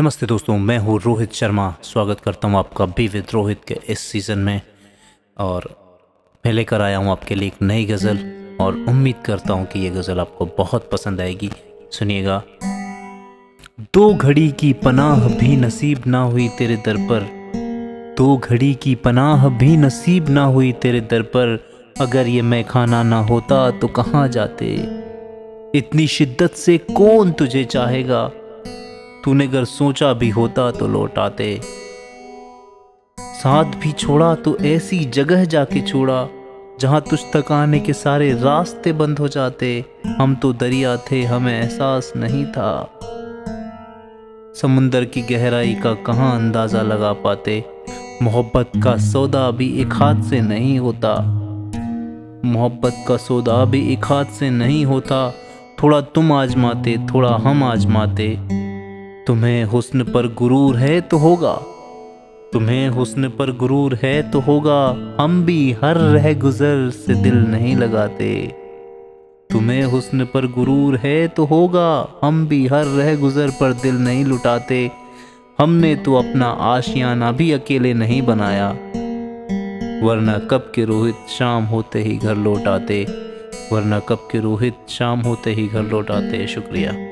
नमस्ते दोस्तों, मैं हूँ रोहित शर्मा। स्वागत करता हूँ आपका बी विद रोहित के इस सीज़न में। और मैं लेकर आया हूँ आपके लिए एक नई गज़ल, और उम्मीद करता हूँ कि ये गज़ल आपको बहुत पसंद आएगी। सुनिएगा। दो घड़ी की पनाह भी नसीब ना हुई तेरे दर पर। दो घड़ी की पनाह भी नसीब ना हुई तेरे दर पर। अगर ये मैं खाना ना होता तो कहाँ जाते? इतनी शिद्दत से कौन तुझे चाहेगा? तूने अगर सोचा भी होता तो लौट आते। साथ भी छोड़ा तो ऐसी जगह जाके छोड़ा, जहाँ तुझ तक आने के सारे रास्ते बंद हो जाते। हम तो दरिया थे, हमें एहसास नहीं था। समुंदर की गहराई का कहाँ अंदाज़ा लगा पाते? मोहब्बत का सौदा भी एक हाथ से नहीं होता। मोहब्बत का सौदा भी एक हाथ से नहीं होता। थोड़ा तुम आजमाते, थोड़ा हम आजमाते। तुम्हें हुस्न पर गुरूर है तो होगा। तुम्हें हुस्न पर गुरूर है तो होगा। हम भी हर रह गुजर से दिल नहीं लगाते। तुम्हें हुस्न पर गुरूर है तो होगा। हम भी हर रह गुजर पर दिल नहीं लुटाते। हमने तो अपना आशियाना भी अकेले नहीं बनाया। वरना कब के रोहित शाम होते ही घर लौट आते। वरना कब के रोहित शाम होते ही घर लौट आते, शुक्रिया।